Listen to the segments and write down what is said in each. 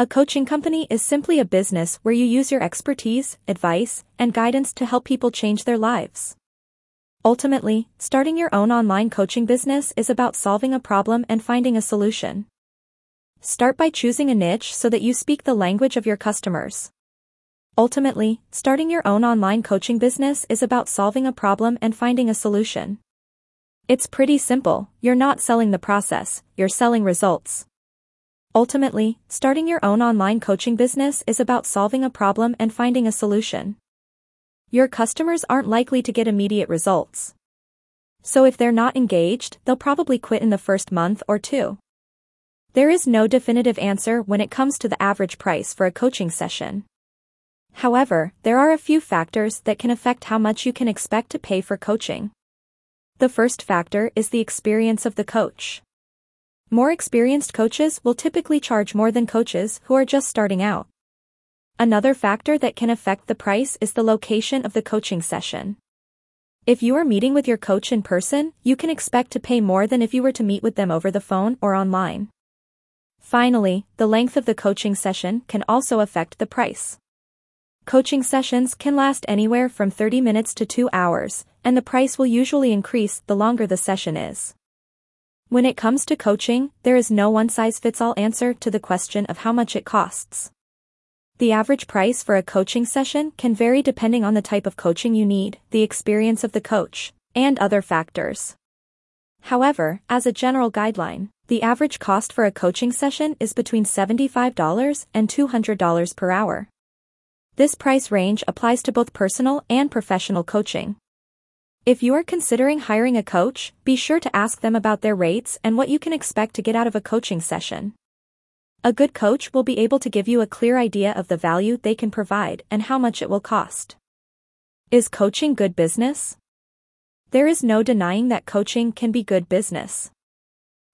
A coaching company is simply a business where you use your expertise, advice, and guidance to help people change their lives. Ultimately, starting your own online coaching business is about solving a problem and finding a solution. Start by choosing a niche so that you speak the language of your customers. Ultimately, starting your own online coaching business is about solving a problem and finding a solution. It's pretty simple, you're not selling the process, you're selling results. Ultimately, starting your own online coaching business is about solving a problem and finding a solution. Your customers aren't likely to get immediate results. So if they're not engaged, they'll probably quit in the first month or two. There is no definitive answer when it comes to the average price for a coaching session. However, there are a few factors that can affect how much you can expect to pay for coaching. The first factor is the experience of the coach. More experienced coaches will typically charge more than coaches who are just starting out. Another factor that can affect the price is the location of the coaching session. If you are meeting with your coach in person, you can expect to pay more than if you were to meet with them over the phone or online. Finally, the length of the coaching session can also affect the price. Coaching sessions can last anywhere from 30 minutes to 2 hours, and the price will usually increase the longer the session is. When it comes to coaching, there is no one-size-fits-all answer to the question of how much it costs. The average price for a coaching session can vary depending on the type of coaching you need, the experience of the coach, and other factors. However, as a general guideline, the average cost for a coaching session is between $75 and $200 per hour. This price range applies to both personal and professional coaching. If you are considering hiring a coach, be sure to ask them about their rates and what you can expect to get out of a coaching session. A good coach will be able to give you a clear idea of the value they can provide and how much it will cost. Is coaching good business? There is no denying that coaching can be good business.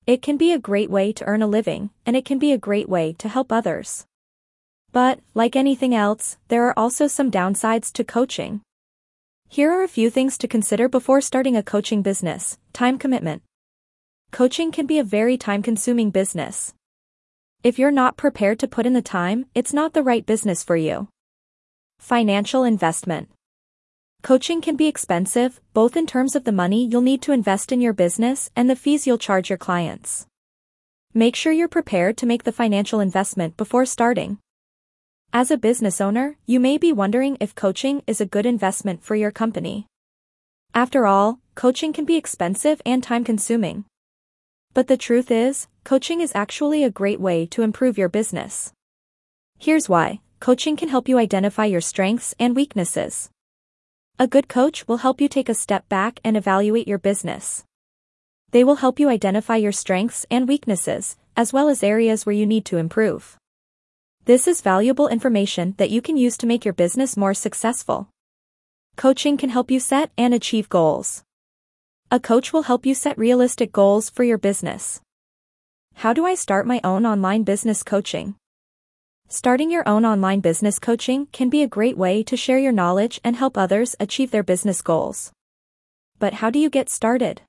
It can be a great way to earn a living, and it can be a great way to help others. But, like anything else, there are also some downsides to coaching. Here are a few things to consider before starting a coaching business. Time commitment. Coaching can be a very time-consuming business. If you're not prepared to put in the time, it's not the right business for you. Financial investment. Coaching can be expensive, both in terms of the money you'll need to invest in your business and the fees you'll charge your clients. Make sure you're prepared to make the financial investment before starting. As a business owner, you may be wondering if coaching is a good investment for your company. After all, coaching can be expensive and time-consuming. But the truth is, coaching is actually a great way to improve your business. Here's why. Coaching can help you identify your strengths and weaknesses. A good coach will help you take a step back and evaluate your business. They will help you identify your strengths and weaknesses, as well as areas where you need to improve. This is valuable information that you can use to make your business more successful. Coaching can help you set and achieve goals. A coach will help you set realistic goals for your business. How do I start my own online business coaching? Starting your own online business coaching can be a great way to share your knowledge and help others achieve their business goals. But how do you get started?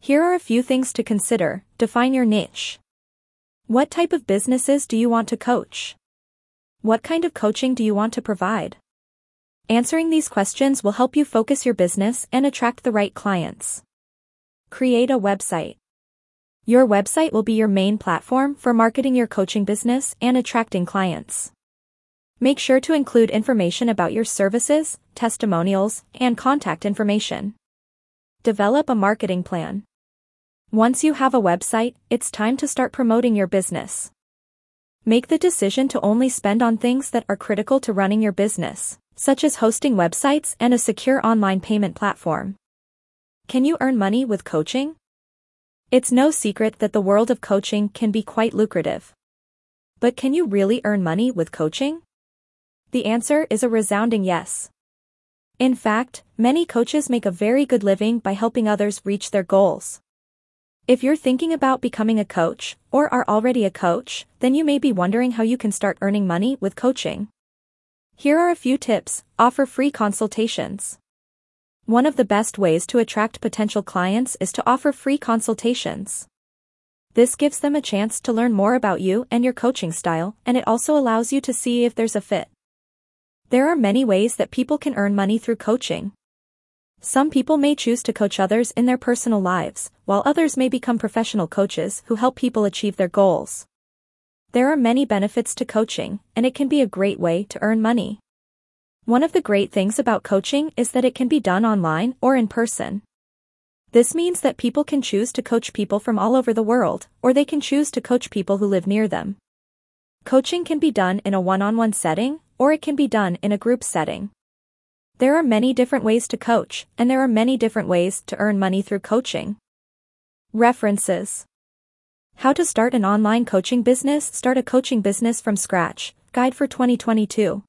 Here are a few things to consider. Define your niche. What type of businesses do you want to coach? What kind of coaching do you want to provide? Answering these questions will help you focus your business and attract the right clients. Create a website. Your website will be your main platform for marketing your coaching business and attracting clients. Make sure to include information about your services, testimonials, and contact information. Develop a marketing plan. Once you have a website, it's time to start promoting your business. Make the decision to only spend on things that are critical to running your business, such as hosting websites and a secure online payment platform. Can you earn money with coaching? It's no secret that the world of coaching can be quite lucrative. But can you really earn money with coaching? The answer is a resounding yes. In fact, many coaches make a very good living by helping others reach their goals. If you're thinking about becoming a coach, or are already a coach, then you may be wondering how you can start earning money with coaching. Here are a few tips, offer free consultations. One of the best ways to attract potential clients is to offer free consultations. This gives them a chance to learn more about you and your coaching style, and it also allows you to see if there's a fit. There are many ways that people can earn money through coaching. Some people may choose to coach others in their personal lives, while others may become professional coaches who help people achieve their goals. There are many benefits to coaching, and it can be a great way to earn money. One of the great things about coaching is that it can be done online or in person. This means that people can choose to coach people from all over the world, or they can choose to coach people who live near them. Coaching can be done in a one-on-one setting, or it can be done in a group setting. There are many different ways to coach, and there are many different ways to earn money through coaching. References How to Start an Online Coaching Business Start a Coaching Business from Scratch, Guide for 2022.